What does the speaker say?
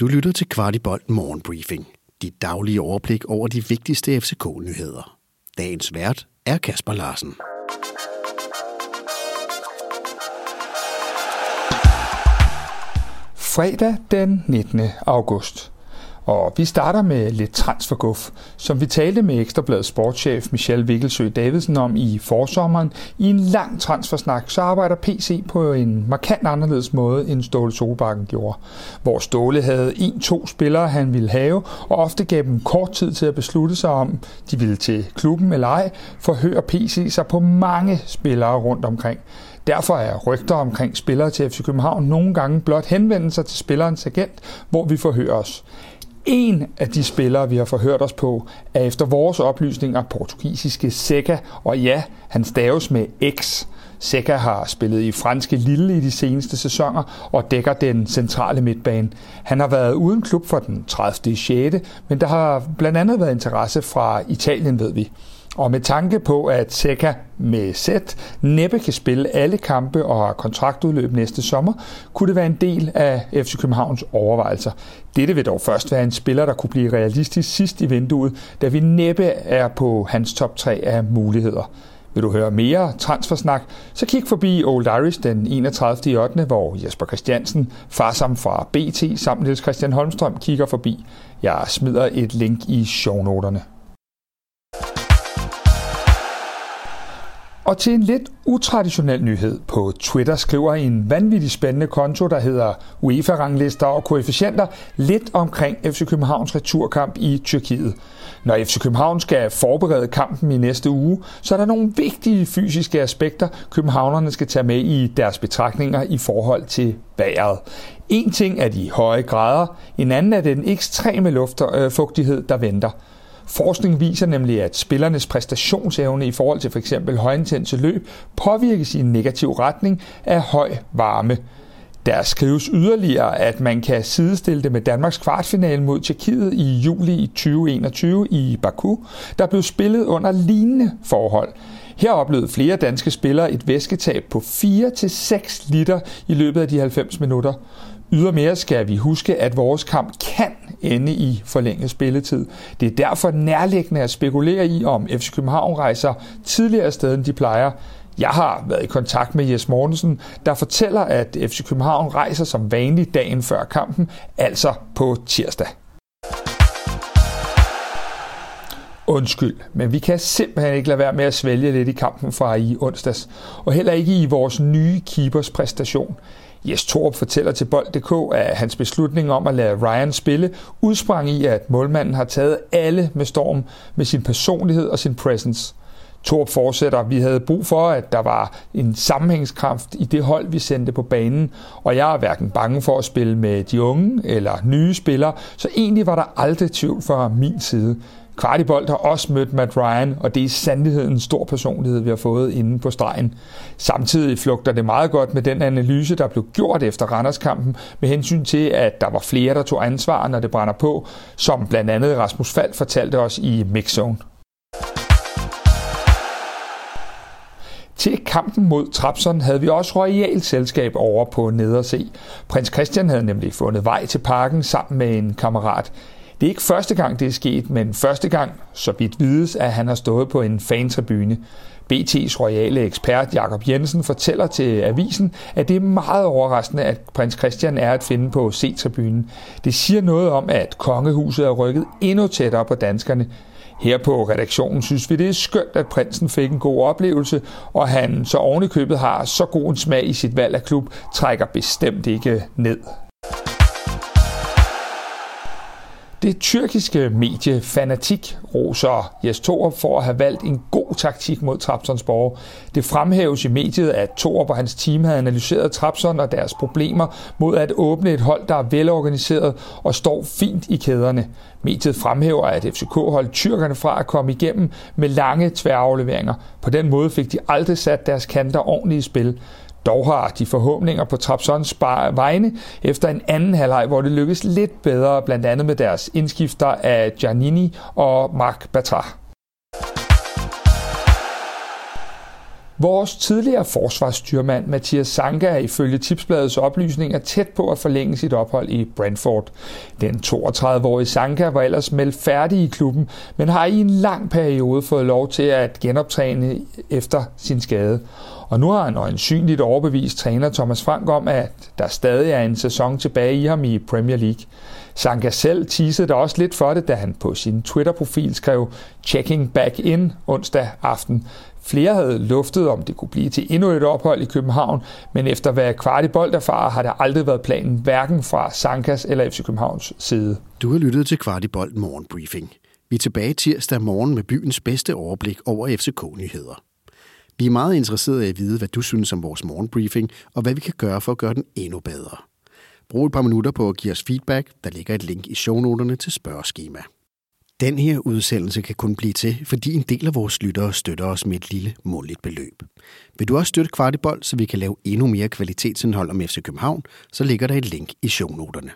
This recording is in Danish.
Du lytter til Kvartibolt Morgenbriefing. Dit daglige overblik over de vigtigste FCK-nyheder. Dagens vært er Kasper Larsen. Fredag den 19. august. Og vi starter med lidt transferguf, som vi talte med Ekstrabladets sportschef Michel Vikkelsø Davidsen om i forsommeren. I en lang transfersnak, så arbejder PC på en markant anderledes måde, end Ståle Solbakken gjorde. Hvor Ståle havde en-to spillere, han ville have, og ofte gav dem kort tid til at beslutte sig om, de ville til klubben eller ej, forhører PC sig på mange spillere rundt omkring. Derfor er rygter omkring spillere til FC København nogle gange blot henvendelser til spillerens agent, hvor vi forhører os. En af de spillere, vi har forhørt os på, er efter vores oplysninger portugisiske Seca, og ja, han staves med X. Seca har spillet i franske Lille i de seneste sæsoner og dækker den centrale midtbane. Han har været uden klub for den 30. 6., men der har blandt andet været interesse fra Italien, ved vi. Og med tanke på, at Seca med sæt næppe kan spille alle kampe og har kontraktudløb næste sommer, kunne det være en del af FC Københavns overvejelser. Dette vil dog først være en spiller, der kunne blive realistisk sidst i vinduet, da vi næppe er på hans top 3 af muligheder. Vil du høre mere transfersnak, så kig forbi Old Irish den 31. i 8., hvor Jesper Christiansen, farsam fra BT, samt Niels Christian Holmstrøm kigger forbi. Jeg smider et link i shownoterne. Og til en lidt utraditionel nyhed på Twitter skriver en vanvittig spændende konto, der hedder UEFA-ranglister og koefficienter, lidt omkring FC Københavns returkamp i Tyrkiet. Når FC København skal forberede kampen i næste uge, så er der nogle vigtige fysiske aspekter, københavnerne skal tage med i deres betragtninger i forhold til vejret. En ting er de høje grader, en anden er den ekstreme luftfugtighed, øh, der venter – Forskning viser nemlig, at spillernes præstationsevne i forhold til f.eks. højintense løb påvirkes i en negativ retning af høj varme. Der skrives yderligere, at man kan sidestille det med Danmarks kvartfinale mod Tjekkiet i juli 2021 i Baku, der blev spillet under lignende forhold. Her oplevede flere danske spillere et væsketab på 4-6 liter i løbet af de 90 minutter. Ydermere skal vi huske, at vores kamp kan ende i forlænget spilletid. Det er derfor nærliggende at spekulere i, om FC København rejser tidligere sted, end de plejer. Jeg har været i kontakt med Jes Mortensen, der fortæller, at FC København rejser som vanligt dagen før kampen, altså på tirsdag. Undskyld, men vi kan simpelthen ikke lade være med at svælge lidt i kampen fra i onsdags, og heller ikke i vores nye keepers præstation. Jes Torp fortæller til Bold.dk, at hans beslutning om at lade Ryan spille udsprang i, at målmanden har taget alle med storm med sin personlighed og sin presence. Torp fortsætter, vi havde brug for, at der var en sammenhængskraft i det hold, vi sendte på banen, og jeg er hverken bange for at spille med de unge eller nye spillere, så egentlig var der aldrig tvivl fra min side. Kvartibolt har også mødt Matt Ryan, og det er i sandheden en stor personlighed, vi har fået inde på stregen. Samtidig flugter det meget godt med den analyse, der blev gjort efter Randerskampen, med hensyn til, at der var flere, der tog ansvar, når det brænder på, som blandt andet Rasmus Fald fortalte os i Mixzone. Til kampen mod Trapson havde vi også royalt selskab over på Nederse. Prins Christian havde nemlig fundet vej til parken sammen med en kammerat. Det er ikke første gang, det er sket, men første gang, så vidt vides, at han har stået på en fantribune. BT's royale ekspert Jakob Jensen fortæller til avisen, at det er meget overraskende, at prins Christian er at finde på C-tribunen. Det siger noget om, at kongehuset er rykket endnu tættere på danskerne. Her på redaktionen synes vi, det er skønt, at prinsen fik en god oplevelse, og han så ovenikøbet har så god en smag i sit valg af klub, trækker bestemt ikke ned. Det tyrkiske medie Fanatik roser Jes Torup for at have valgt en god taktik mod Trabzonsborg. Det fremhæves i mediet, at Torup og hans team havde analyseret Trabzon og deres problemer mod at åbne et hold, der er velorganiseret og står fint i kæderne. Mediet fremhæver, at FCK holdt tyrkerne fra at komme igennem med lange tværafleveringer. På den måde fik de aldrig sat deres kanter ordentligt i spil. Dog har de forhåbninger på Trapsons vegne efter en anden halvleg, hvor det lykkedes lidt bedre, blandt andet med deres indskifter af Giannini og Marc Batra. Vores tidligere forsvarsstyrmand Mathias Sanka er ifølge Tipsbladets oplysninger tæt på at forlænge sit ophold i Brentford. Den 32-årige Sanka var ellers meldt færdig i klubben, men har i en lang periode fået lov til at genoptræne efter sin skade. Og nu har han øjensynligt overbevist træner Thomas Frank om, at der stadig er en sæson tilbage i ham i Premier League. Sanka selv teasede der også lidt for det, da han på sin Twitter-profil skrev Checking back in onsdag aften. Flere havde luftet, om det kunne blive til endnu et ophold i København, men efter hvad kvart i bold erfarer, har der aldrig været planen, hverken fra Sankas eller FC Københavns side. Du har lyttet til kvart i bold morgenbriefing. Vi er tilbage tirsdag morgen med byens bedste overblik over FCK-nyheder. Vi er meget interesserede i at vide, hvad du synes om vores morgenbriefing, og hvad vi kan gøre for at gøre den endnu bedre. Brug et par minutter på at give os feedback. Der ligger et link i shownoterne til spørgeskema. Den her udsendelse kan kun blive til, fordi en del af vores lyttere støtter os med et lille måligt beløb. Vil du også støtte Kvartibold, så vi kan lave endnu mere kvalitetsindhold om FC København, så ligger der et link i shownoterne.